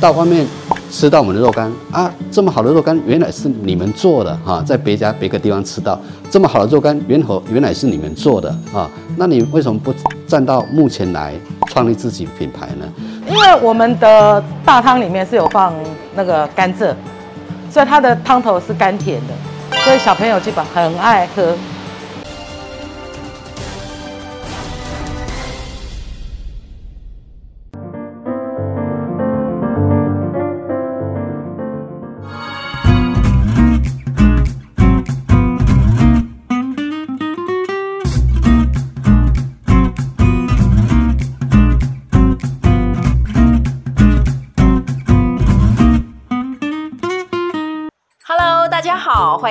到外面吃到我们的肉干啊，这么好的肉干原来是你们做的哈，在别家别个地方吃到这么好的肉干，原来原来是你们做的啊，那你为什么不站到目前来创立自己品牌呢？因为我们的大汤里面是有放那个甘蔗，所以它的汤头是甘甜的，所以小朋友基本很爱喝。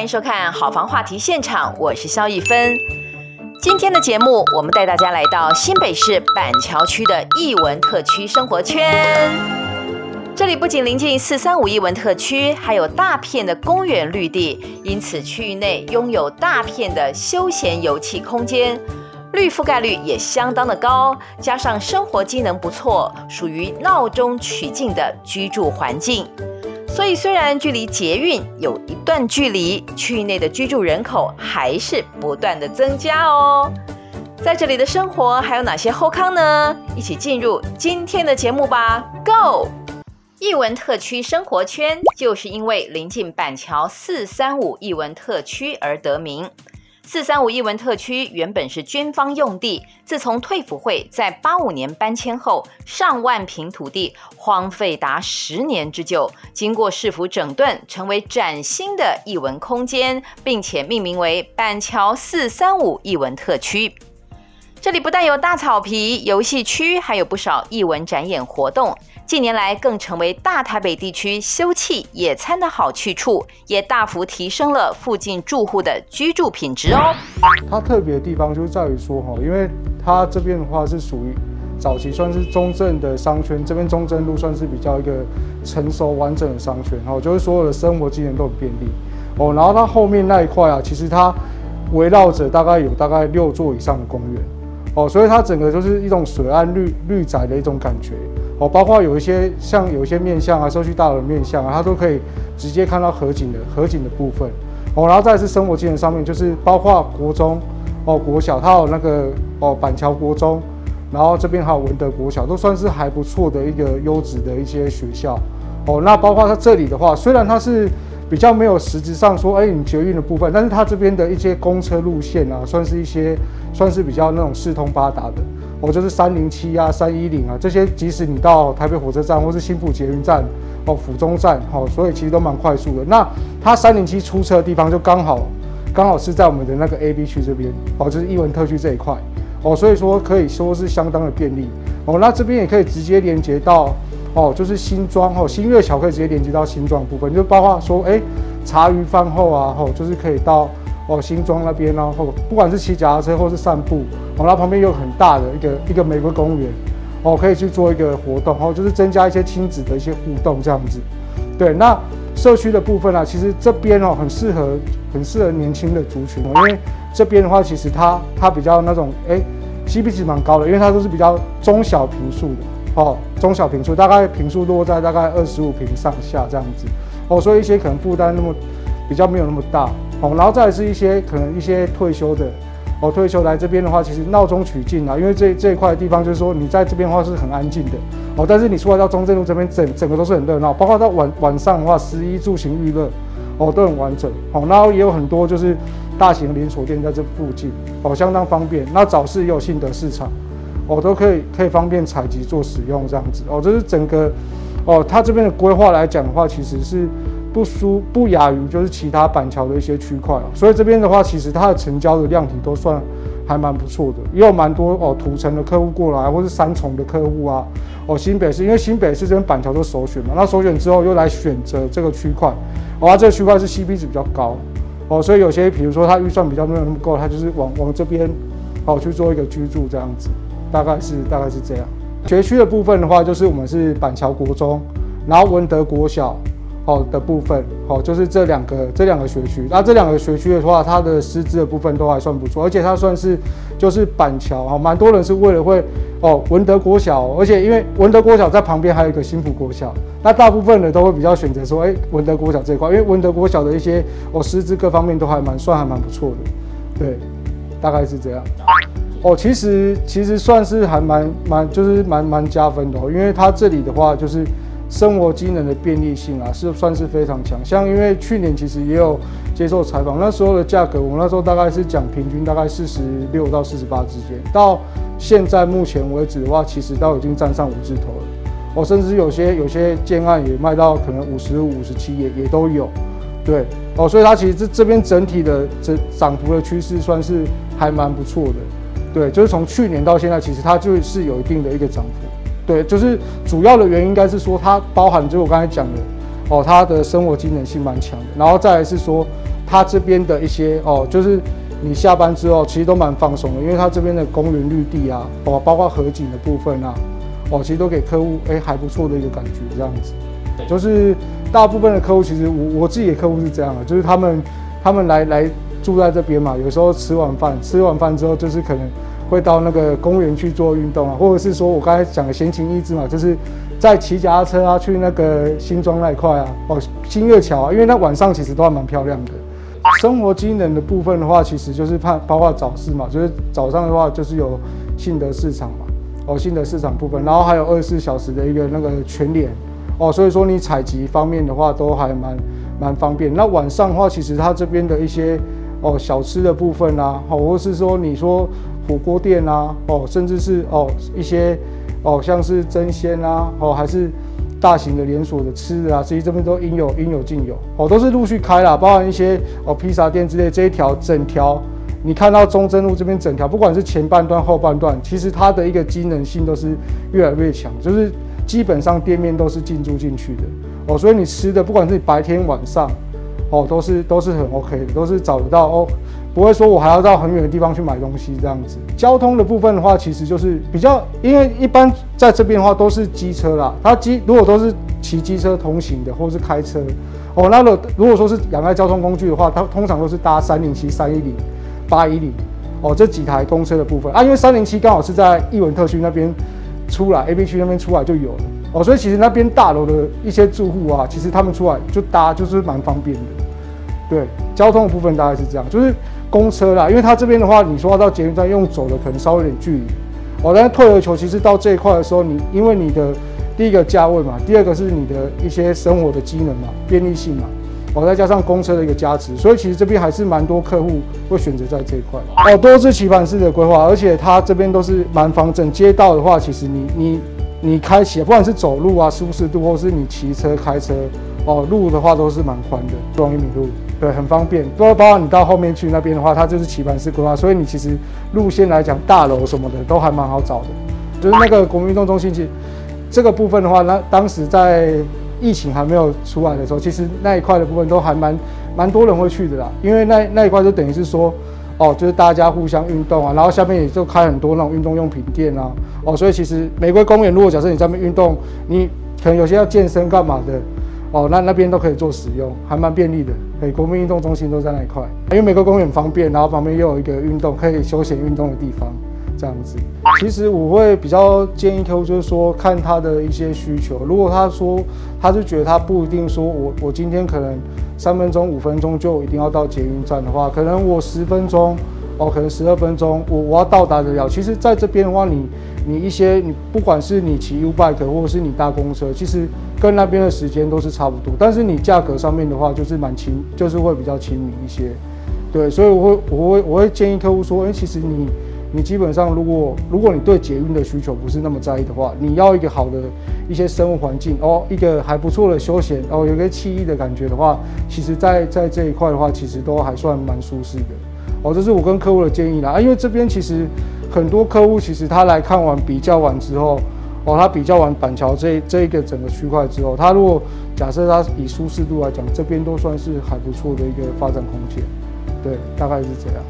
迎收看《好房话题现场》，我是萧一芬。今天的节目，我们带大家来到新北市板桥区的艺文特区生活圈。这里不仅临近四三五艺文特区，还有大片的公园绿地，因此区域内拥有大片的休闲游憩空间，绿覆盖率也相当的高。加上生活机能不错，属于闹中取静的居住环境。所以，虽然距离捷运有一段距离，区域内的居住人口还是不断的增加哦。在这里的生活还有哪些后康呢？一起进入今天的节目吧，Go！艺文特区生活圈就是因为临近板桥四三五艺文特区而得名。四三五艺文特区原本是军方用地，自从退辅会在八五年搬迁后，上万坪土地荒废达十年之久。经过市府整顿，成为崭新的艺文空间，并且命名为板桥四三五艺文特区。这里不但有大草皮、游戏区，还有不少艺文展演活动。近年来，更成为大台北地区休憩野餐的好去处，也大幅提升了附近住户的居住品质哦。它特别的地方就在于说，哈，因为它这边的话是属于早期算是中正的商圈，这边中正路算是比较一个成熟完整的商圈，哈，就是所有的生活机能都很便利哦。然后它后面那一块啊，其实它围绕着大概有大概六座以上的公园，哦，所以它整个就是一种水岸绿绿宅的一种感觉。哦，包括有一些像有一些面向啊，社区大楼面向啊，它都可以直接看到河景的河景的部分。哦，然后再是生活机能上面，就是包括国中哦、国小，它有那个哦板桥国中，然后这边还有文德国小，都算是还不错的一个优质的一些学校。哦，那包括它这里的话，虽然它是比较没有实质上说哎你捷运的部分，但是它这边的一些公车路线啊，算是一些算是比较那种四通八达的。哦，就是三零七啊，三一零啊，这些即使你到台北火车站或是新埔捷运站，哦，府中站，哦，所以其实都蛮快速的。那它三零七出车的地方就刚好，刚好是在我们的那个 A B 区这边，哦，就是艺文特区这一块，哦，所以说可以说是相当的便利。哦，那这边也可以直接连接到，哦，就是新庄，哦，新月桥可以直接连接到新庄部分，就包括说，哎，茶余饭后啊，哦，就是可以到。哦，新庄那边，然后不管是骑脚踏车或是散步，哦，它旁边有很大的一个一个玫瑰公园，哦，可以去做一个活动，哦，就是增加一些亲子的一些互动这样子。对，那社区的部分呢，其实这边哦很适合很适合年轻的族群，因为这边的话，其实它它比较那种哎，CP 值蛮高的，因为它都是比较中小平数的，哦，中小平数大概平数落在大概二十五平上下这样子，哦，所以一些可能负担那么比较没有那么大。哦，然后再是一些可能一些退休的，哦，退休来这边的话，其实闹中取静啊，因为这这一块地方就是说你在这边的话是很安静的，哦，但是你出来到中正路这边整整个都是很热闹，包括到晚晚上的话，食衣住行娱乐，哦，都很完整，哦，然后也有很多就是大型连锁店在这附近，哦，相当方便。那早市也有信德市场，哦，都可以可以方便采集做使用这样子，哦，这是整个，哦，它这边的规划来讲的话，其实是。不输不亚于就是其他板桥的一些区块，所以这边的话，其实它的成交的量体都算还蛮不错的，也有蛮多哦土城的客户过来，或是三重的客户啊，哦新北市，因为新北市这边板桥都首选嘛，那首选之后又来选择这个区块，哦，啊、这个区块是 CP 值比较高，哦，所以有些比如说他预算比较没有那么够，他就是往往这边哦去做一个居住这样子，大概是大概是这样。学区的部分的话，就是我们是板桥国中，然后文德国小。好的部分，好，就是这两个这两个学区，那这两个学区的话，它的师资的部分都还算不错，而且它算是就是板桥啊，蛮多人是为了会哦文德国小，而且因为文德国小在旁边还有一个新埔国小，那大部分人都会比较选择说，哎、文德国小这一块，因为文德国小的一些哦师资各方面都还蛮算还蛮不错的，对，大概是这样。哦，其实其实算是还蛮蛮就是蛮蛮加分的哦，因为它这里的话就是生活机能的便利性啊，是算是非常强。像因为去年其实也有接受采访，那时候的价格，我那时候大概是讲平均大概四十六到四十八之间，到现在目前为止的话，其实都已经站上五字头了。哦，甚至有些有些建案也卖到可能五十五、五十七也也都有。对，哦，所以它其实这这边整体的这涨幅的趋势算是还蛮不错的。对，就是从去年到现在，其实它就是有一定的一个涨幅。对，就是主要的原因应该是说它包含，就我刚才讲的，哦，它的生活机能性蛮强的。然后再来是说，它这边的一些哦，就是你下班之后其实都蛮放松的，因为它这边的公园绿地啊，哦，包括河景的部分啊，哦，其实都给客户哎还不错的一个感觉，这样子。就是大部分的客户，其实我我自己的客户是这样的，就是他们他们来来住在这边嘛，有时候吃完饭，吃完饭之后就是可能。会到那个公园去做运动啊，或者是说我刚才讲的闲情逸致嘛，就是在骑脚踏车啊，去那个新庄那一块啊，哦，新月桥啊，因为那晚上其实都还蛮漂亮的。生活机能的部分的话，其实就是怕包括早市嘛，就是早上的话就是有信德市场嘛，哦，信德市场部分，然后还有二十四小时的一个那个全联，哦，所以说你采集方面的话都还蛮蛮方便。那晚上的话，其实它这边的一些哦小吃的部分啊，哦，或是说你说。火锅店啊，哦，甚至是哦一些哦像是争鲜啊，哦还是大型的连锁的吃的啊，这些这边都应有应有尽有，哦都是陆续开了，包含一些哦披萨店之类，这一条整条你看到中正路这边整条，不管是前半段后半段，其实它的一个机能性都是越来越强，就是基本上店面都是进驻进去的，哦，所以你吃的不管是白天晚上，哦都是都是很 OK 的，都是找得到哦。不会说，我还要到很远的地方去买东西这样子。交通的部分的话，其实就是比较，因为一般在这边的话都是机车啦。它机如果都是骑机车通行的，或是开车，哦，那个如果说是仰赖交通工具的话，它通常都是搭三零七、三一零、八一零，哦，这几台公车的部分啊。因为三零七刚好是在艺文特区那边出来，A B 区那边出来就有了，哦，所以其实那边大楼的一些住户啊，其实他们出来就搭就是蛮方便的。对，交通的部分大概是这样，就是。公车啦，因为它这边的话，你说要到捷运站用走的可能稍微有点距离哦。但是退而求其次，到这一块的时候，你因为你的第一个价位嘛，第二个是你的一些生活的机能嘛，便利性嘛，哦，再加上公车的一个加持，所以其实这边还是蛮多客户会选择在这一块哦。都是棋盘式的规划，而且它这边都是蛮方正。街道的话，其实你你你开起，不管是走路啊舒适度，或是你骑车开车哦，路的话都是蛮宽的，不容易迷路。对，很方便。包包括你到后面去那边的话，它就是棋盘式规划，所以你其实路线来讲，大楼什么的都还蛮好找的。就是那个国民运动中心，其这个部分的话，那当时在疫情还没有出来的时候，其实那一块的部分都还蛮蛮多人会去的啦。因为那那一块就等于是说，哦，就是大家互相运动啊，然后下面也就开很多那种运动用品店啊，哦，所以其实玫瑰公园，如果假设你在那边运动，你可能有些要健身干嘛的。哦，那那边都可以做使用，还蛮便利的。哎，国民运动中心都在那一块，因为玫瑰公园很方便，然后旁边又有一个运动可以休闲运动的地方，这样子。其实我会比较建议客户，就是说看他的一些需求。如果他说他是觉得他不一定说我我今天可能三分钟五分钟就一定要到捷运站的话，可能我十分钟哦，可能十二分钟我我要到达得了。其实在这边的话，你。你一些你不管是你骑 U-Bike 或者是你搭公车，其实跟那边的时间都是差不多，但是你价格上面的话就是蛮亲，就是会比较亲民一些，对，所以我会我会我会建议客户说，哎、其实你你基本上如果如果你对捷运的需求不是那么在意的话，你要一个好的一些生活环境哦，一个还不错的休闲哦，有一个惬意的感觉的话，其实在在这一块的话，其实都还算蛮舒适的哦，这是我跟客户的建议啦，啊，因为这边其实。很多客户其实他来看完比较完之后，哦，他比较完板桥这这一个整个区块之后，他如果假设他以舒适度来讲，这边都算是还不错的一个发展空间，对，大概是这样。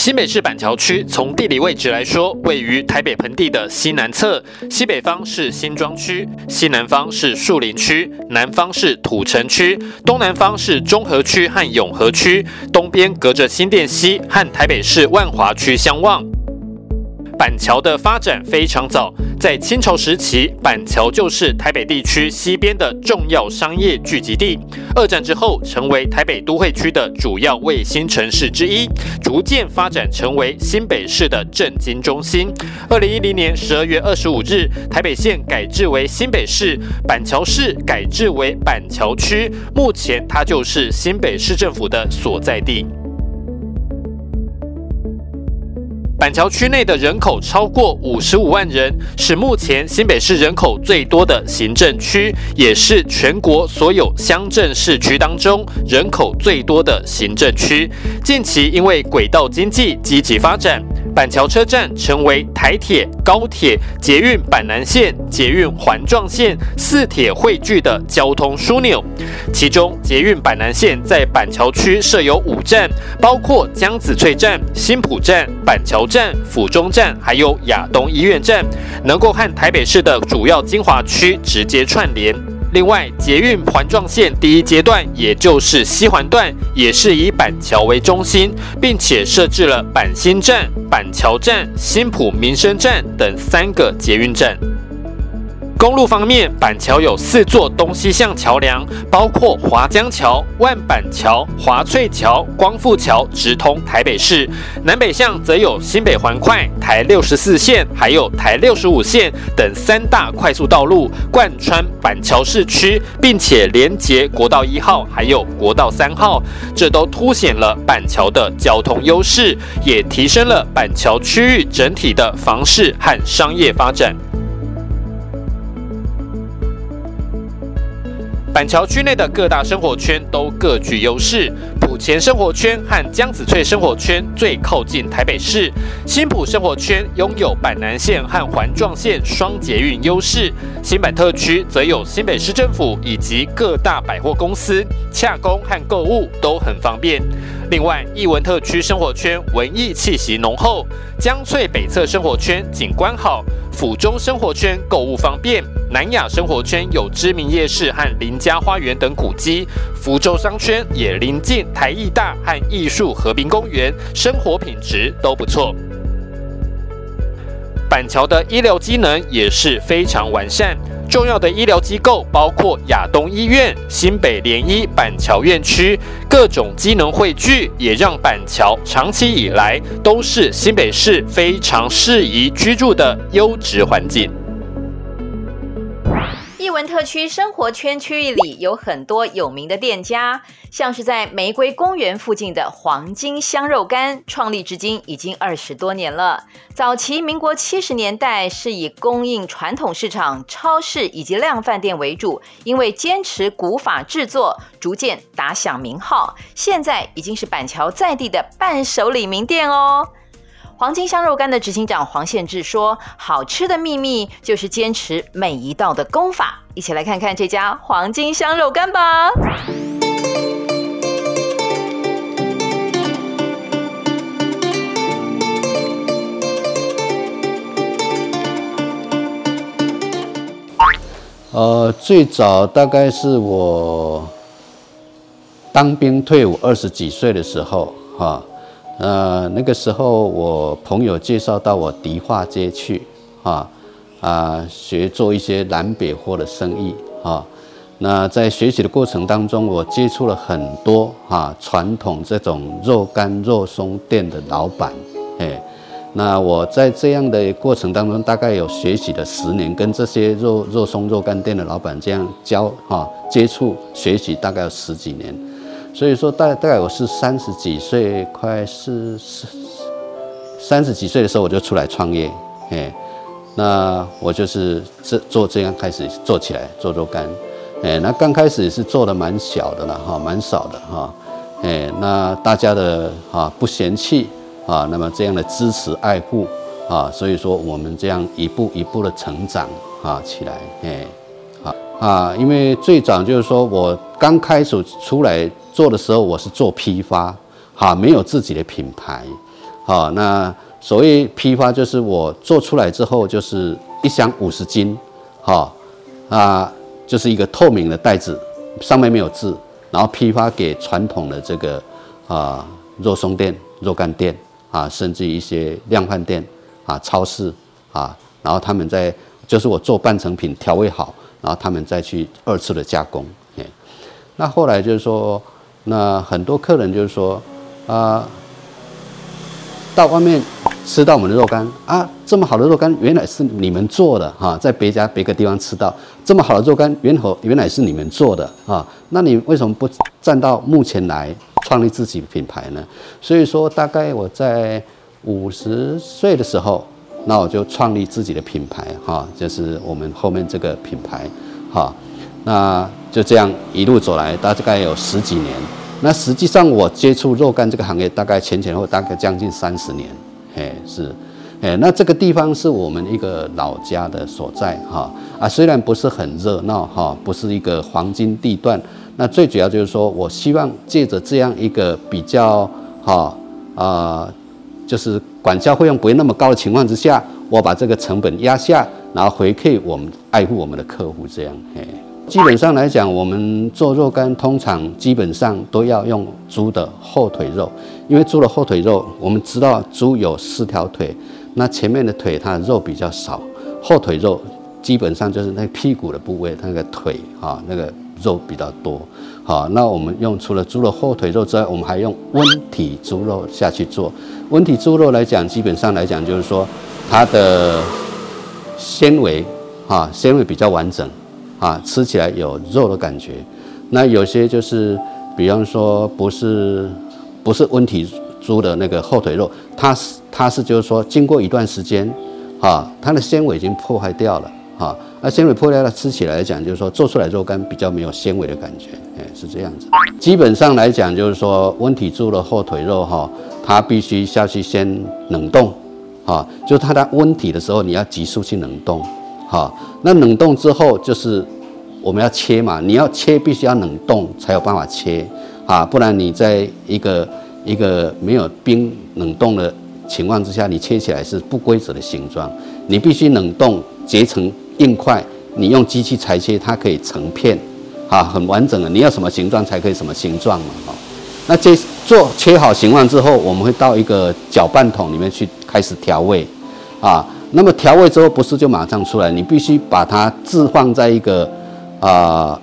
新北市板桥区从地理位置来说，位于台北盆地的西南侧，西北方是新庄区，西南方是树林区，南方是土城区，东南方是中和区和永和区，东边隔着新店西和台北市万华区相望。板桥的发展非常早，在清朝时期，板桥就是台北地区西边的重要商业聚集地。二战之后，成为台北都会区的主要卫星城市之一，逐渐发展成为新北市的政经中心。二零一零年十二月二十五日，台北县改制为新北市，板桥市改制为板桥区，目前它就是新北市政府的所在地。板桥区内的人口超过五十五万人，是目前新北市人口最多的行政区，也是全国所有乡镇市区当中人口最多的行政区。近期因为轨道经济积极发展，板桥车站成为台铁、高铁、捷运板南线、捷运环状线四铁汇聚的交通枢纽。其中，捷运板南线在板桥区设有五站，包括江子翠站、新埔站、板桥站、府中站，还有亚东医院站，能够和台北市的主要精华区直接串联。另外，捷运环状线第一阶段，也就是西环段，也是以板桥为中心，并且设置了板新站、板桥站、新浦民生站等三个捷运站。公路方面，板桥有四座东西向桥梁，包括华江桥、万板桥、华翠桥、光复桥，直通台北市；南北向则有新北环快、台六十四线，还有台六十五线等三大快速道路贯穿板桥市区，并且连接国道一号还有国道三号，这都凸显了板桥的交通优势，也提升了板桥区域整体的房市和商业发展。板桥区内的各大生活圈都各具优势。埔前生活圈和江子翠生活圈最靠近台北市，新埔生活圈拥有板南线和环状线双捷运优势。新板特区则有新北市政府以及各大百货公司，洽公和购物都很方便。另外，艺文特区生活圈文艺气息浓厚，江翠北侧生活圈景观好，府中生活圈购物方便。南雅生活圈有知名夜市和林家花园等古迹，福州商圈也临近台艺大和艺术河滨公园，生活品质都不错。板桥的医疗机能也是非常完善，重要的医疗机构包括亚东医院、新北联医板桥院区，各种机能汇聚，也让板桥长期以来都是新北市非常适宜居住的优质环境。艺文特区生活圈区域里有很多有名的店家，像是在玫瑰公园附近的黄金香肉干，创立至今已经二十多年了。早期民国七十年代是以供应传统市场、超市以及量贩店为主，因为坚持古法制作，逐渐打响名号。现在已经是板桥在地的伴手礼名店哦。黄金香肉干的执行长黄宪志说：“好吃的秘密就是坚持每一道的功法。”一起来看看这家黄金香肉干吧。呃，最早大概是我当兵退伍二十几岁的时候，哈。呃，那个时候我朋友介绍到我迪化街去，啊啊，学做一些南北货的生意啊。那在学习的过程当中，我接触了很多啊传统这种肉干肉松店的老板，哎，那我在这样的过程当中，大概有学习了十年，跟这些肉肉松肉干店的老板这样交啊接触学习，大概有十几年。所以说，大大概我是三十几岁，快四四三十几岁的时候，我就出来创业，哎，那我就是这做这样开始做起来做肉干，哎，那刚开始是做的蛮小的了哈，蛮少的哈，哎，那大家的哈不嫌弃啊，那么这样的支持爱护啊，所以说我们这样一步一步的成长啊起来，哎，啊，因为最早就是说我刚开始出来。做的时候我是做批发，哈，没有自己的品牌，好，那所谓批发就是我做出来之后就是一箱五十斤，哈，啊，就是一个透明的袋子，上面没有字，然后批发给传统的这个啊肉松店、肉干店啊，甚至一些量贩店啊超市啊，然后他们在就是我做半成品调味好，然后他们再去二次的加工。哎，那后来就是说，那很多客人就是说啊，到外面吃到我们的肉干啊，这么好的肉干原来是你们做的哈，在别家别个地方吃到这么好的肉干，原和原来是你们做的啊，那你为什么不站到目前来创立自己品牌呢？所以说，大概我在五十岁的时候，那我就创立自己的品牌哈，就是我们后面这个品牌哈，那就这样一路走来，大概有十几年。那实际上我接触肉干这个行业，大概前前后大概将近三十年，哎是，哎那这个地方是我们一个老家的所在哈。啊，虽然不是很热闹哈，不是一个黄金地段，那最主要就是说我希望借着这样一个比较哈啊，就是管销费用不会那么高的情况之下，我把这个成本压下，然后回馈我们爱护我们的客户这样，哎。基本上来讲，我们做肉干通常基本上都要用猪的后腿肉，因为猪的后腿肉，我们知道猪有四条腿，那前面的腿它的肉比较少，后腿肉基本上就是那屁股的部位，那个腿啊那个肉比较多。好，那我们用除了猪的后腿肉之外，我们还用温体猪肉下去做。温体猪肉来讲，基本上来讲就是说它的纤维啊纤维比较完整。啊，吃起来有肉的感觉，那有些就是，比方说不是不是温体猪的那个后腿肉，它是它是就是说经过一段时间，啊，它的纤维已经破坏掉了，啊，那纤维破坏掉了，吃起来讲就是说做出来肉干比较没有纤维的感觉，哎，是这样子。基本上来讲就是说温体猪的后腿肉哈，它必须下去先冷冻，啊，就它在温体的时候你要急速去冷冻。哈，那冷冻之后就是我们要切嘛，你要切必须要冷冻才有办法切啊，不然你在一个一个没有冰冷冻的情况之下，你切起来是不规则的形状。你必须冷冻结成硬块，你用机器裁切，它可以成片，啊，很完整的。你要什么形状才可以什么形状嘛？哈，那这做切好形状之后，我们会到一个搅拌桶里面去开始调味，啊。那么调味之后不是就马上出来，你必须把它置放在一个啊、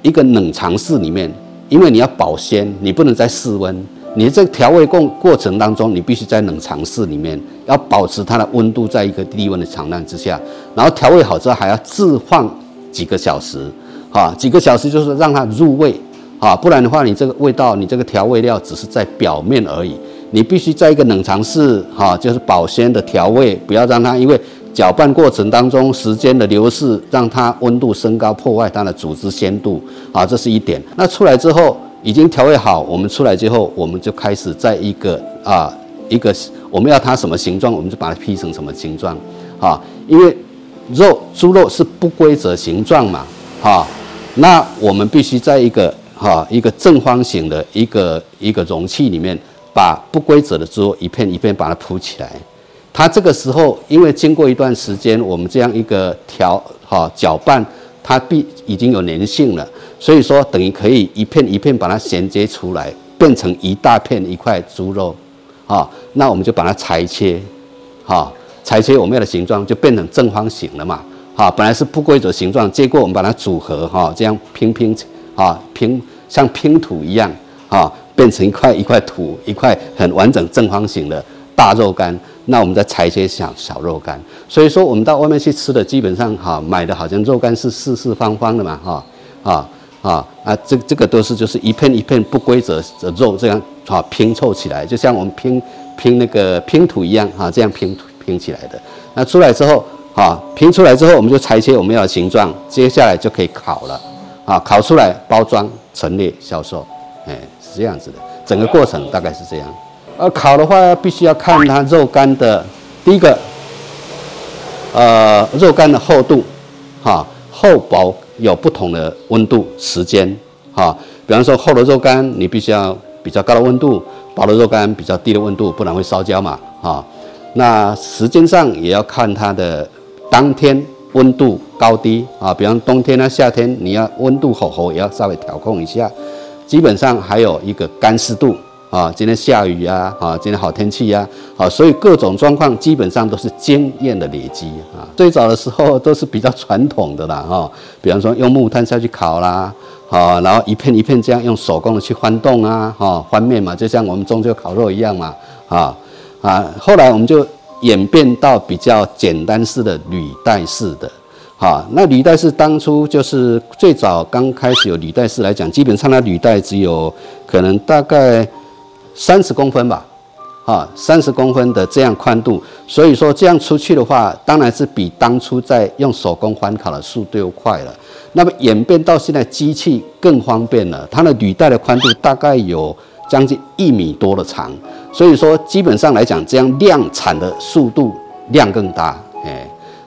一个冷藏室里面，因为你要保鲜，你不能在室温。你这调味过过程当中，你必须在冷藏室里面，要保持它的温度在一个低温的常量之下。然后调味好之后还要置放几个小时，啊，几个小时就是让它入味，啊，不然的话你这个味道，你这个调味料只是在表面而已。你必须在一个冷藏室，哈，就是保鲜的调味，不要让它因为搅拌过程当中时间的流逝，让它温度升高，破坏它的组织鲜度，啊，这是一点。那出来之后已经调味好，我们出来之后，我们就开始在一个啊一个我们要它什么形状，我们就把它劈成什么形状，啊，因为肉猪肉是不规则形状嘛，哈，那我们必须在一个哈一个正方形的一个一个容器里面。把不规则的猪肉一片一片把它铺起来，它这个时候因为经过一段时间，我们这样一个调哈搅拌，它必已经有粘性了，所以说等于可以一片一片把它衔接出来，变成一大片一块猪肉，啊，那我们就把它裁切，哈，裁切我们要的形状就变成正方形了嘛，哈，本来是不规则形状，结果我们把它组合哈，这样拼拼，啊拼像拼图一样，啊。变成一块一块土，一块很完整正方形的大肉干，那我们再裁切小小肉干。所以说，我们到外面去吃的，基本上哈买的好像肉干是四四方方的嘛，哈啊啊啊，这这个都是就是一片一片不规则的肉这样啊拼凑起来，就像我们拼拼那个拼图一样哈，这样拼拼起来的。那出来之后哈拼出来之后，我们就裁切我们要的形状，接下来就可以烤了啊，烤出来包装陈列销售，哎。是这样子的，整个过程大概是这样。而烤的话，必须要看它肉干的，第一个，呃，肉干的厚度，哈，厚薄有不同的温度、时间，哈。比方说厚的肉干，你必须要比较高的温度；薄的肉干比较低的温度，不然会烧焦嘛，哈。那时间上也要看它的当天温度高低啊，比方冬天啊、夏天，你要温度火候也要稍微调控一下。基本上还有一个干湿度，啊，今天下雨呀，啊，今天好天气呀，啊，所以各种状况基本上都是经验的累积啊。最早的时候都是比较传统的啦，哈，比方说用木炭下去烤啦，啊，然后一片一片这样用手工的去翻动啊，哈，翻面嘛，就像我们中秋烤肉一样嘛，啊啊，后来我们就演变到比较简单式的履带式的。好，那履带式当初就是最早刚开始有履带式来讲，基本上它履带只有可能大概三十公分吧，啊，三十公分的这样宽度，所以说这样出去的话，当然是比当初在用手工翻烤的速度又快了。那么演变到现在机器更方便了，它的履带的宽度大概有将近一米多的长，所以说基本上来讲，这样量产的速度量更大，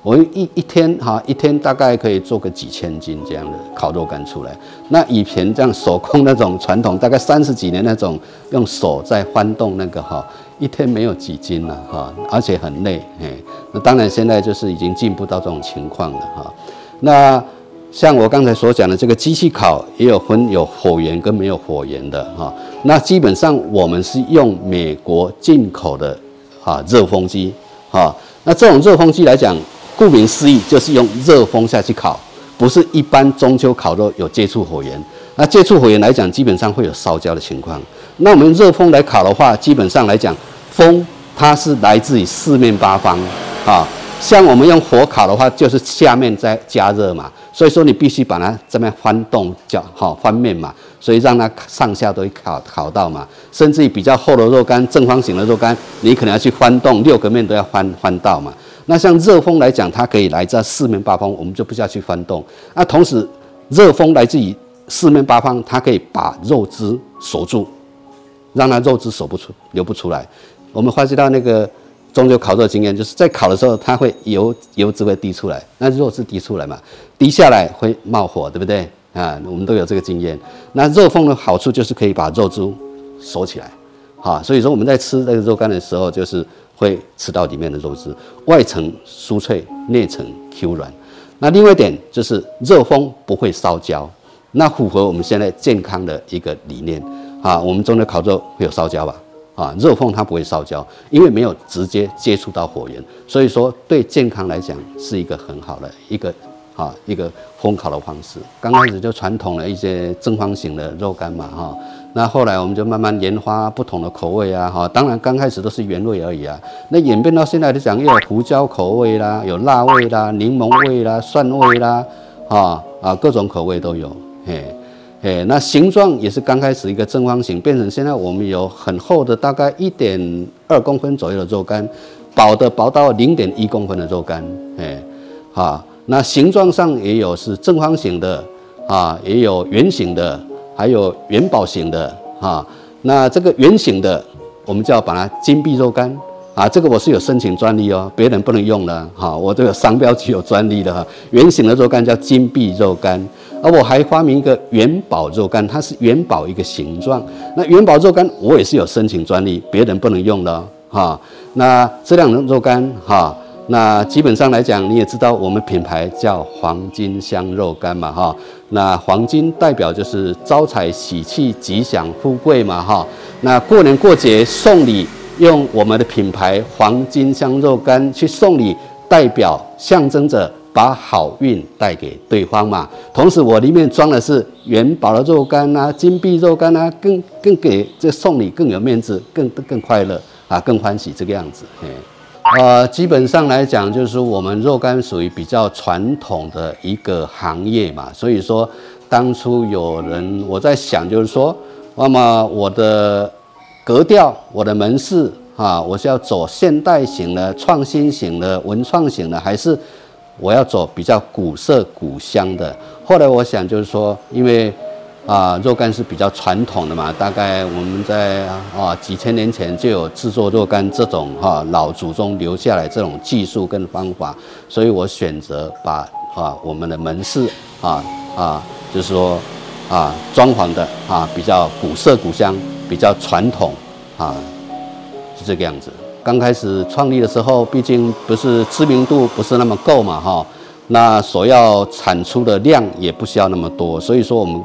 哎。我一一天哈，一天大概可以做个几千斤这样的烤肉干出来。那以前这样手工那种传统，大概三十几年那种用手在翻动那个哈，一天没有几斤了哈，而且很累。哎，那当然现在就是已经进步到这种情况了哈。那像我刚才所讲的这个机器烤，也有分有火源跟没有火源的哈。那基本上我们是用美国进口的哈热风机哈。那这种热风机来讲。顾名思义，就是用热风下去烤，不是一般中秋烤肉有接触火源。那接触火源来讲，基本上会有烧焦的情况。那我们热风来烤的话，基本上来讲，风它是来自于四面八方啊。像我们用火烤的话，就是下面在加热嘛，所以说你必须把它这边翻动，叫好翻面嘛，所以让它上下都烤烤到嘛。甚至于比较厚的肉干，正方形的肉干，你可能要去翻动六个面都要翻翻到嘛。那像热风来讲，它可以来自四面八方，我们就不需要去翻动。那同时，热风来自于四面八方，它可以把肉汁锁住，让它肉汁锁不出、流不出来。我们发觉到那个中秋烤肉经验，就是在烤的时候，它会油油脂会滴出来，那肉汁滴出来嘛，滴下来会冒火，对不对啊？我们都有这个经验。那热风的好处就是可以把肉汁锁起来，好，所以说我们在吃那个肉干的时候，就是。会吃到里面的肉汁，外层酥脆，内层 Q 软。那另外一点就是热风不会烧焦，那符合我们现在健康的一个理念啊。我们中的烤肉会有烧焦吧？啊，热风它不会烧焦，因为没有直接接触到火源，所以说对健康来讲是一个很好的一个啊一个烘烤的方式。刚开始就传统的一些正方形的肉干嘛，哈。那后来我们就慢慢研发不同的口味啊，哈，当然刚开始都是原味而已啊。那演变到现在来讲，又有胡椒口味啦，有辣味啦，柠檬味啦，蒜味啦，啊啊，各种口味都有。嘿，嘿，那形状也是刚开始一个正方形，变成现在我们有很厚的，大概一点二公分左右的肉干，薄的薄到零点一公分的肉干。嘿，啊，那形状上也有是正方形的，啊，也有圆形的。还有元宝型的哈，那这个圆形的，我们就要把它金碧肉干啊，这个我是有申请专利哦，别人不能用的哈，我这个商标具有专利的哈。圆形的肉干叫金碧肉干，而我还发明一个元宝肉干，它是元宝一个形状。那元宝肉干我也是有申请专利，别人不能用的哈。那这两种肉干哈。那基本上来讲，你也知道我们品牌叫黄金香肉干嘛哈。那黄金代表就是招财喜气、吉祥富贵嘛哈。那过年过节送礼，用我们的品牌黄金香肉干去送礼，代表象征着把好运带给对方嘛。同时我里面装的是元宝的肉干啊，金币肉干啊，更更给这送礼更有面子，更更快乐啊，更欢喜这个样子。嘿。呃，基本上来讲，就是我们肉干属于比较传统的一个行业嘛，所以说当初有人我在想，就是说，那么我的格调、我的门市啊，我是要走现代型的、创新型的、文创型的，还是我要走比较古色古香的？后来我想，就是说，因为。啊，肉干是比较传统的嘛，大概我们在啊几千年前就有制作肉干这种哈、老祖宗留下来这种技术跟方法，所以我选择把啊我们的门市啊啊就是说啊装潢的啊比较古色古香，比较传统啊是这个样子。刚开始创立的时候，毕竟不是知名度不是那么够嘛哈，那所要产出的量也不需要那么多，所以说我们。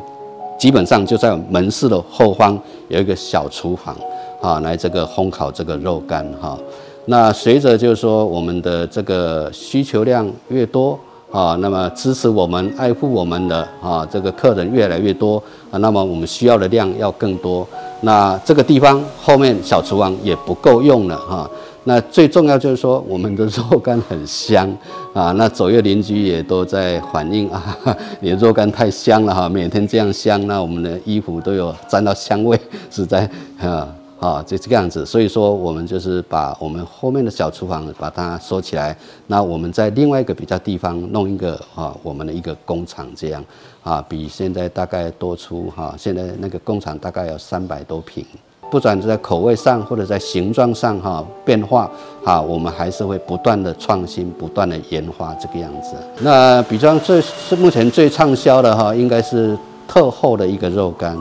基本上就在门市的后方有一个小厨房，啊，来这个烘烤这个肉干哈。那随着就是说我们的这个需求量越多啊，那么支持我们、爱护我们的啊这个客人越来越多啊，那么我们需要的量要更多。那这个地方后面小厨房也不够用了哈。那最重要就是说，我们的肉干很香啊，那左右邻居也都在反映啊，你的肉干太香了哈，每天这样香，那我们的衣服都有沾到香味，实在啊啊就这个样子。所以说，我们就是把我们后面的小厨房把它收起来，那我们在另外一个比较地方弄一个啊，我们的一个工厂这样啊，比现在大概多出哈，现在那个工厂大概有三百多平。不管是在口味上或者在形状上哈变化哈，我们还是会不断的创新，不断的研发这个样子。那比方最是目前最畅销的哈，应该是特厚的一个肉干，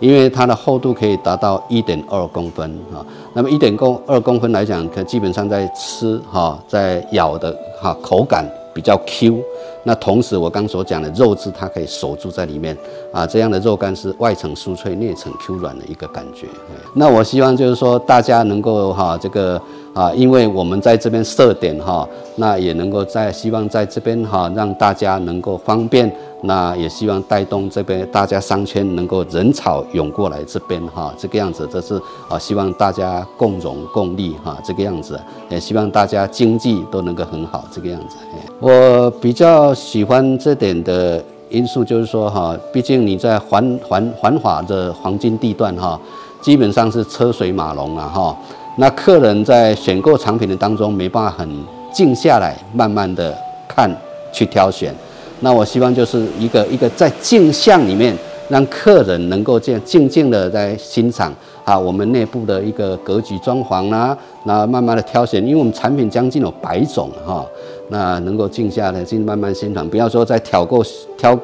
因为它的厚度可以达到一点二公分哈。那么一点公二公分来讲，可基本上在吃哈，在咬的哈口感比较 Q。那同时，我刚所讲的肉质，它可以守住在里面啊，这样的肉干是外层酥脆、内层 Q 软的一个感觉。那我希望就是说，大家能够哈这个啊，因为我们在这边设点哈，那也能够在希望在这边哈，让大家能够方便。那也希望带动这边大家商圈能够人潮涌过来这边哈，这个样子，这是啊，希望大家共荣共利哈，这个样子，也希望大家经济都能够很好，这个样子。我比较喜欢这点的因素就是说哈，毕竟你在繁繁繁华的黄金地段哈，基本上是车水马龙了哈，那客人在选购产品的当中没办法很静下来，慢慢的看去挑选。那我希望就是一个一个在镜像里面，让客人能够这样静静的在欣赏啊，我们内部的一个格局装潢啦，那慢慢的挑选，因为我们产品将近有百种哈，那能够静下来，静慢慢欣赏，不要说在挑购挑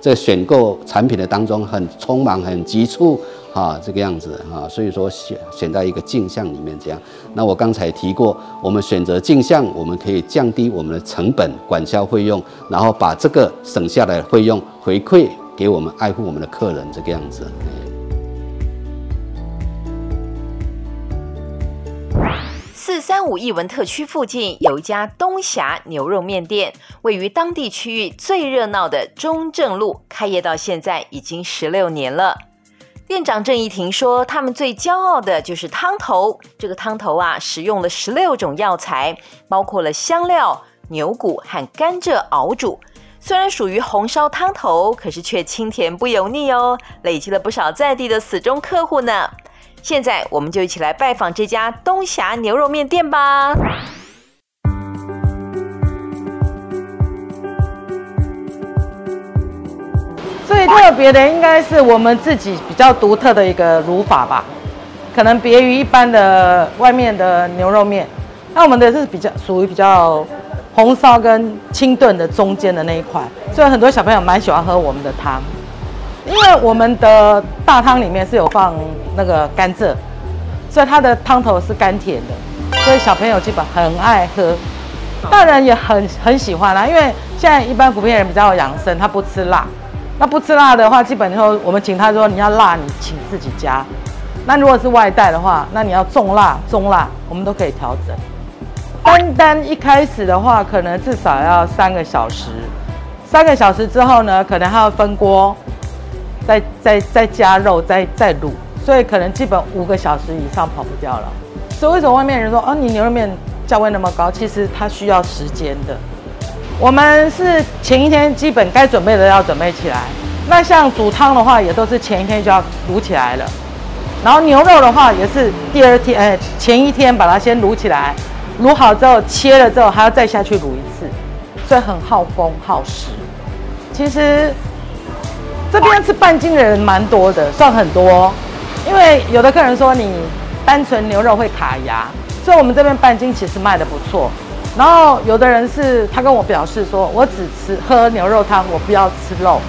在选购产品的当中很匆忙很急促。啊，这个样子啊，所以说选选在一个镜像里面这样。那我刚才提过，我们选择镜像，我们可以降低我们的成本、管销费用，然后把这个省下来的费用回馈给我们爱护我们的客人，这个样子。四三五艺文特区附近有一家东霞牛肉面店，位于当地区域最热闹的中正路，开业到现在已经十六年了。店长郑怡婷说：“他们最骄傲的就是汤头。这个汤头啊，使用了十六种药材，包括了香料、牛骨和甘蔗熬煮。虽然属于红烧汤头，可是却清甜不油腻哦，累积了不少在地的死忠客户呢。现在，我们就一起来拜访这家东霞牛肉面店吧。”特别的应该是我们自己比较独特的一个卤法吧，可能别于一般的外面的牛肉面。那我们的是比较属于比较红烧跟清炖的中间的那一块，所以很多小朋友蛮喜欢喝我们的汤，因为我们的大汤里面是有放那个甘蔗，所以它的汤头是甘甜的，所以小朋友基本很爱喝，大人也很很喜欢啦。因为现在一般普遍人比较养生，他不吃辣。那不吃辣的话，基本上我们请他说，你要辣，你请自己加。那如果是外带的话，那你要重辣、中辣，我们都可以调整。单单一开始的话，可能至少要三个小时。三个小时之后呢，可能还要分锅，再再再加肉，再再卤，所以可能基本五个小时以上跑不掉了。所以为什么外面人说，哦，你牛肉面价位那么高？其实它需要时间的。我们是前一天基本该准备的要准备起来，那像煮汤的话，也都是前一天就要卤起来了。然后牛肉的话，也是第二天，哎，前一天把它先卤起来，卤好之后切了之后还要再下去卤一次，所以很耗工耗时。其实这边吃半斤的人蛮多的，算很多，因为有的客人说你单纯牛肉会卡牙，所以我们这边半斤其实卖得不错。然后有的人是他跟我表示说，我只吃喝牛肉汤，我不要吃肉。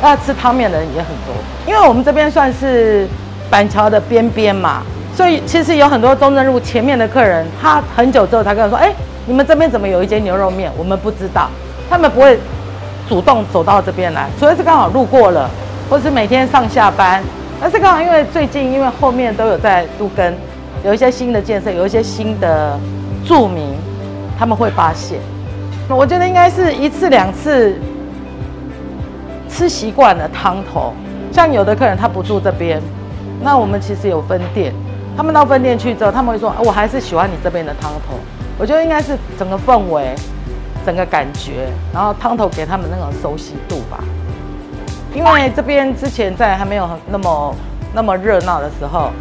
那吃汤面的人也很多，因为我们这边算是板桥的边边嘛，所以其实有很多中正路前面的客人，他很久之后他跟我说，哎，你们这边怎么有一间牛肉面？我们不知道，他们不会主动走到这边来，除非是刚好路过了，或是每天上下班。但是刚好因为最近因为后面都有在都更，有一些新的建设，有一些新的住民，他们会发现。我觉得应该是一次两次吃习惯了汤头，像有的客人他不住这边，那我们其实有分店，他们到分店去之后，他们会说，我还是喜欢你这边的汤头。我觉得应该是整个氛围、整个感觉，然后汤头给他们那种熟悉度吧。因为这边之前在还没有那么那么热闹的时候，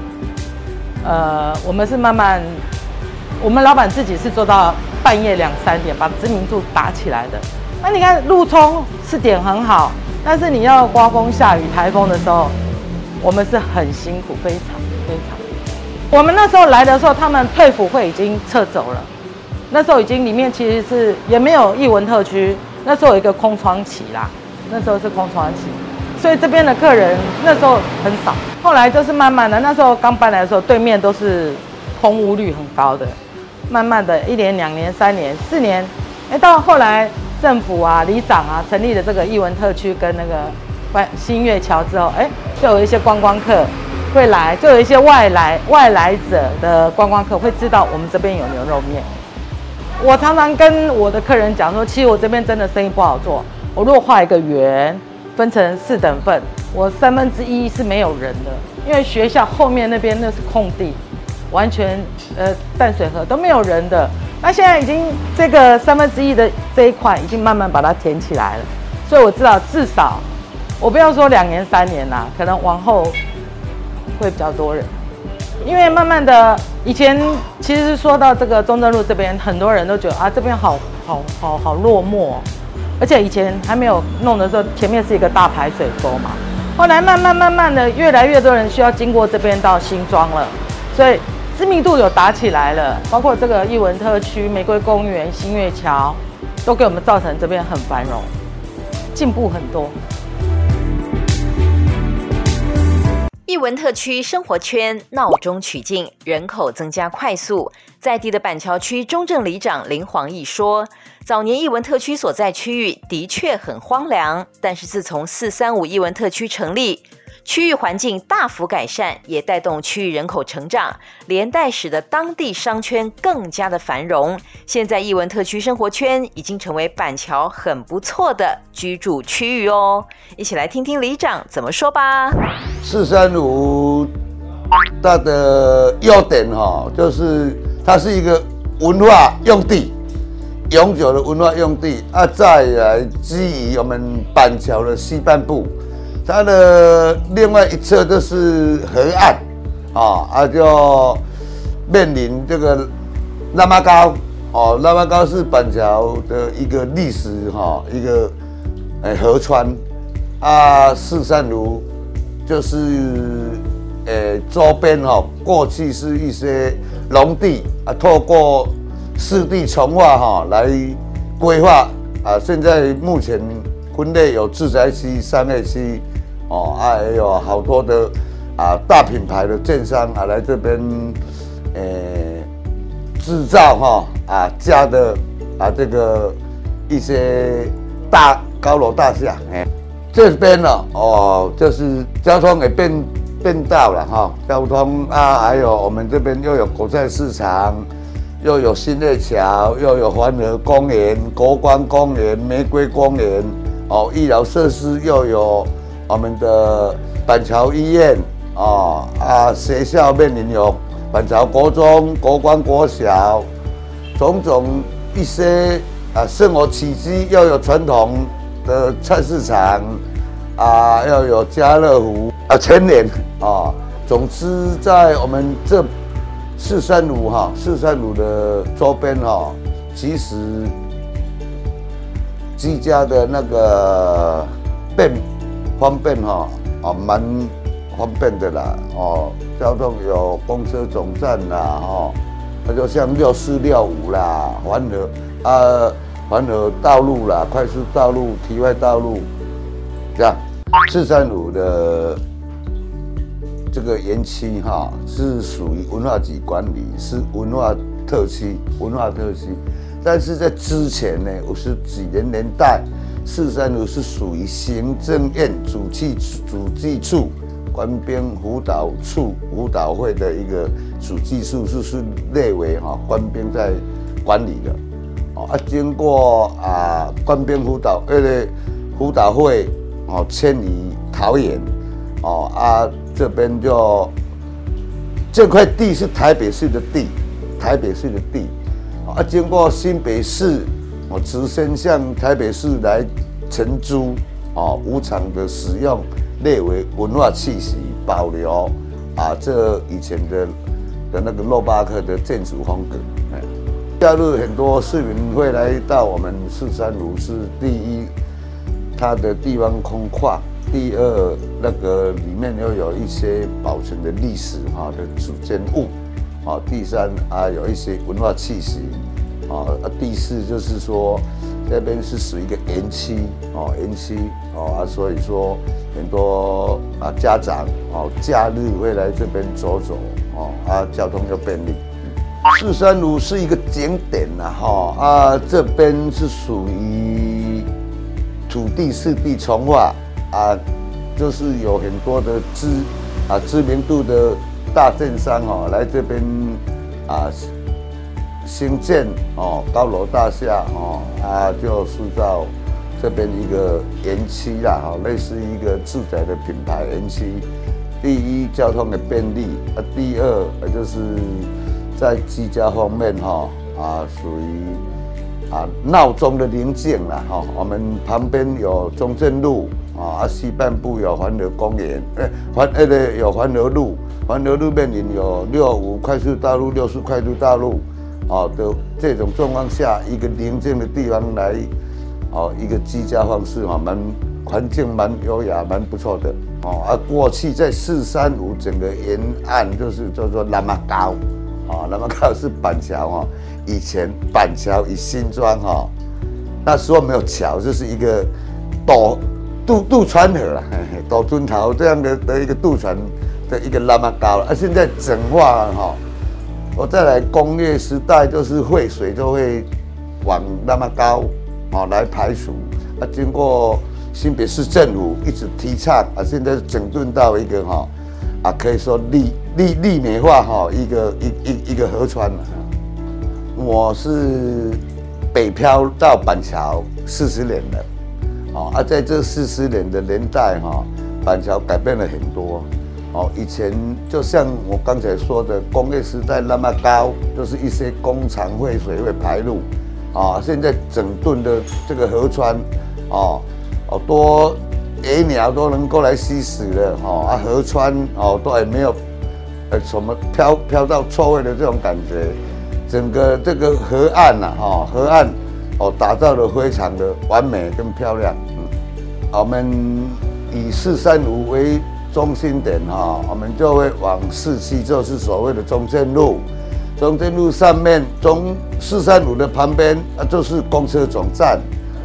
呃，我们是慢慢，我们老板自己是做到半夜两三点把知名度打起来的。那你看路冲是点很好，但是你要刮风下雨、台风的时候，我们是很辛苦，非常非常。我们那时候来的时候，他们退辅会已经撤走了。那时候已经里面其实是也没有艺文特区，那时候有一个空窗期啦，那时候是空窗期，所以这边的客人那时候很少。后来就是慢慢的，那时候刚搬来的时候，对面都是空屋率很高的，慢慢的一年、两年、三年、四年，哎，到后来政府啊、里长啊成立了这个艺文特区跟那个新月桥之后，哎，就有一些观光客会来，就有一些外来外来者的观光客会知道我们这边有牛肉面。我常常跟我的客人讲说，其实我这边真的生意不好做。我如果画一个圆，分成四等份，我三分之一是没有人的，因为学校后面那边那是空地，完全呃淡水河都没有人的。那现在已经这个三分之一的这一块已经慢慢把它填起来了，所以我知道至少我不要说两年三年啦，可能往后会比较多人。因为慢慢的，以前其实是说到这个中正路这边，很多人都觉得啊，这边好好好好落寞，而且以前还没有弄的时候，前面是一个大排水沟嘛。后来慢慢慢慢的，越来越多人需要经过这边到新庄了，所以知名度有打起来了。包括这个艺文特区、玫瑰公园、新月桥，都给我们造成这边很繁荣，进步很多。艺文特区生活圈闹中取静，人口增加快速。在地的板桥区中正里长林煌义说：“早年艺文特区所在区域的确很荒凉，但是自从四三五艺文特区成立。”区域环境大幅改善，也带动区域人口成长，连带使得当地商圈更加的繁荣。现在艺文特区生活圈已经成为板桥很不错的居住区域哦。一起来听听里长怎么说吧。四三五它的优点哈，就是它是一个文化用地，永久的文化用地啊。再来基于我们板桥的西半部。它的另外一侧就是河岸，啊啊，就面临这个那么高哦，那么高是板桥的一个历史哈，一个诶河川啊，四三如就是诶周边哈，过去是一些农地啊，透过市地重划哈来规划啊，现在目前分类有住宅区、商业区。哦，还有好多的啊大品牌的建商啊来这边，诶制造哈啊家的啊这个一些大高楼大厦，哎，这边呢哦就是交通也变变道了哈，交通啊还有我们这边又有国债市场，又有新月桥，又有环河公园、国光公园、玫瑰公园，哦医疗设施又有。我们的板桥医院啊啊，学校面临有板桥国中、国光国小，种种一些啊生活起居，要有传统的菜市场啊，要有家乐福啊，全联啊。总之，在我们这四三五哈四三五的周边哈，其实居家的那个便。方便哈，哦，蛮方便的啦，哦，交通有公车总站啦，哦，那就像六四六五啦，环河啊，环河道路啦，快速道路、体外道路，这样，四三五的这个园区哈，是属于文化局管理，是文化特区，文化特区，但是在之前呢，五十几年年代。四三五是属于行政院主计主计处官兵辅导处辅导会的一个主计处，是是列为哈官兵在管理的。哦啊，经过啊官兵辅导呃辅导会哦迁移桃园哦啊这边就这块地是台北市的地，台北市的地啊经过新北市。我直接向台北市来承租，哦，无偿的使用，列为文化气息保留，啊，这以前的的那个洛巴克的建筑风格，哎，加入很多市民会来到我们四三如是第一，它的地方空旷，第二那个里面又有一些保存的历史哈的主建物，啊，第三啊有一些文化气息。啊，第四就是说，这边是属于一个园区哦，园区哦啊，所以说很多啊家长哦假日会来这边走走哦啊，交通又便利。四三五是一个景点呐哈啊，这边是属于土地四地重划啊，就是有很多的知啊知名度的大镇商哦来这边啊。新建哦，高楼大厦哦，它就塑造这边一个园区啦，哈，类似一个住宅的品牌园区。第一，交通的便利啊；第二，也就是在居家方面哈啊，属于啊闹中的宁静啦，哈。我们旁边有中正路啊，西半部有环河公园，哎，环哎对，有环河路，环河路面临有六五快速道路、六四快速道路。哦的这种状况下，一个宁静的地方来，哦，一个居家方式哈，蛮环境蛮优雅，蛮不错的。哦，啊，过去在四三五整个沿岸就是叫做那么高，哦，那么高是板桥哦，以前板桥与新庄哈，那时候没有桥，就是一个渡渡渡船河啦，渡尊头这样的的一个渡船的一个那么高了，啊，现在整化哈。我再来工业时代，就是废水就会往那么高，哦来排除啊。经过新北市政府一直提倡啊，现在整顿到一个哈啊，可以说绿绿绿美化哈一个一一一个河川了。我是北漂到板桥四十年了，哦啊，在这四十年的年代哈，板桥改变了很多。哦，以前就像我刚才说的，工业时代那么高，就是一些工厂废水会排入，啊，现在整顿的这个河川，哦，哦多野鸟都能够来吸食了，哦啊河川哦都还没有，呃什么飘飘到臭味的这种感觉，整个这个河岸呐，哈河岸哦打造的非常的完美跟漂亮，嗯，我们以四三五为。中心点哈，我们就会往市区，就是所谓的中正路。中正路上面中四三五的旁边啊，就是公车总站。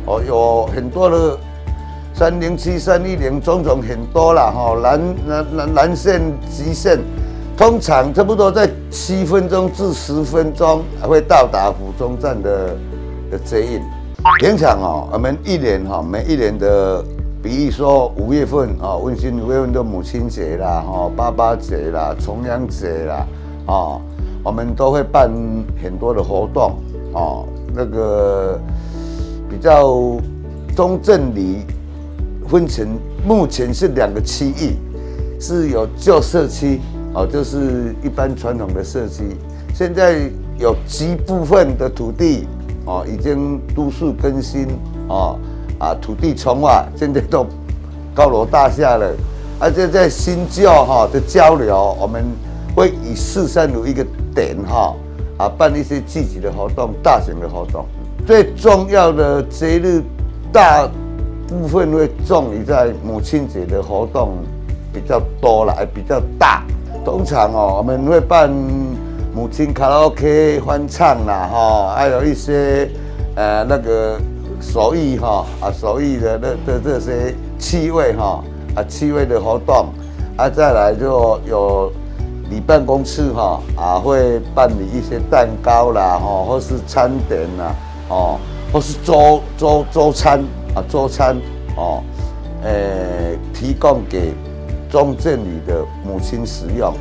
哦，有很多的三零七、三一零，种种很多了哈。蓝蓝蓝蓝线、橘线，通常差不多在七分钟至十分钟会到达府中站的的接应。平常哦，我们一年哈，每一年的。比如说五月份啊，温馨五月份的母亲节啦，哈，爸爸节啦，重阳节啦，哦，我们都会办很多的活动，哦，那个比较中正里分成目前是两个区域，是有旧社区，哦，就是一般传统的社区，现在有极部分的土地，哦，已经都市更新，哦。啊，土地重划，现在都高楼大厦了，而且在新旧哈的交流，我们会以四三如一个点哈啊办一些积极的活动，大型的活动。最重要的节日，大部分会重于在母亲节的活动比较多了，比较大。通常哦，我们会办母亲卡拉 OK 欢唱啦哈，还有一些呃那个。手艺哈啊，手艺的那的这些气味哈啊，气味的活动啊，再来就有你办公室哈啊，会办理一些蛋糕啦哈，或是餐点啦哦，或是粥粥粥餐啊周餐哦，诶、提供给中正里的母亲使用。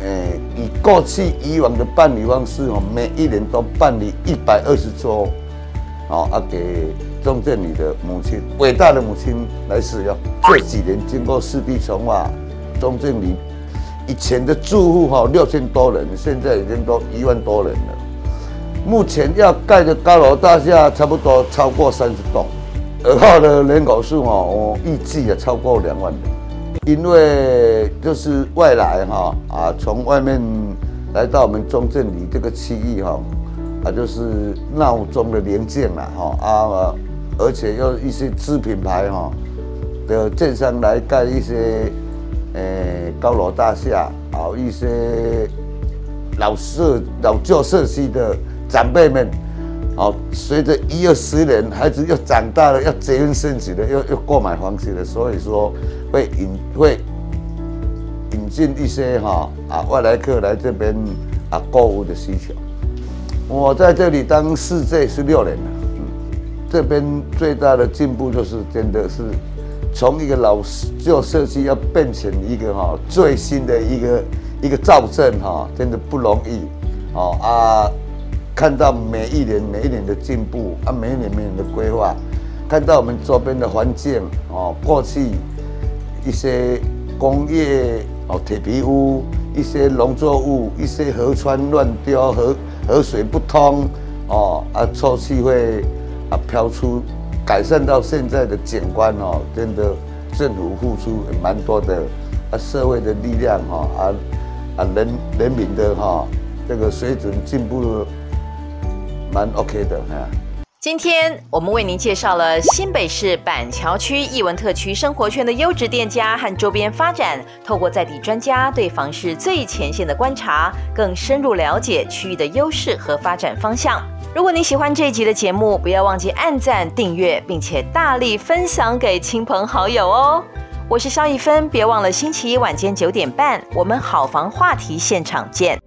诶，以过去以往的办理方式哦，每一年都办理一百二十桌桌，哦啊给钟镇宇的母亲，伟大的母亲来使用。这几年经过四地重划，钟镇宇以前的住户哈六千多人，现在已经都一万多人了。目前要盖的高楼大厦差不多超过三十栋，而后的人口数哈，我预计也超过两万人。因为就是外来哈啊，从外面来到我们中正里这个区域哈啊，就是闹钟的零件了哈啊，而且又一些知品牌哈的建商来盖一些诶高楼大厦啊，一些老社老旧社区的长辈们，哦，随着一二十年，孩子又长大了，要结婚生子了，又又购买房子了，所以说会引会引进一些哈啊外来客来这边啊购物的需求。我在这里当市长十六年了，嗯，这边最大的进步就是真的是从一个老旧社区要变成一个哈最新的一个一个造镇哈，真的不容易哦啊。看到每一年每一年的进步啊，每一年每一年的规划，看到我们周边的环境哦，过去一些工业哦铁皮屋，一些农作物，一些河川乱丢，河河水不通哦啊，臭气会啊飘出，改善到现在的景观哦，真的政府付出也蛮多的啊，社会的力量哈啊啊人人民的哈这个水准进步。蛮 OK 的哈。今天我们为您介绍了新北市板桥区艺文特区生活圈的优质店家和周边发展，透过在地专家对房市最前线的观察，更深入了解区域的优势和发展方向。如果你喜欢这一集的节目，不要忘记按赞、订阅，并且大力分享给亲朋好友哦。我是萧一芬，别忘了星期一晚间九点半，我们好房话题现场见。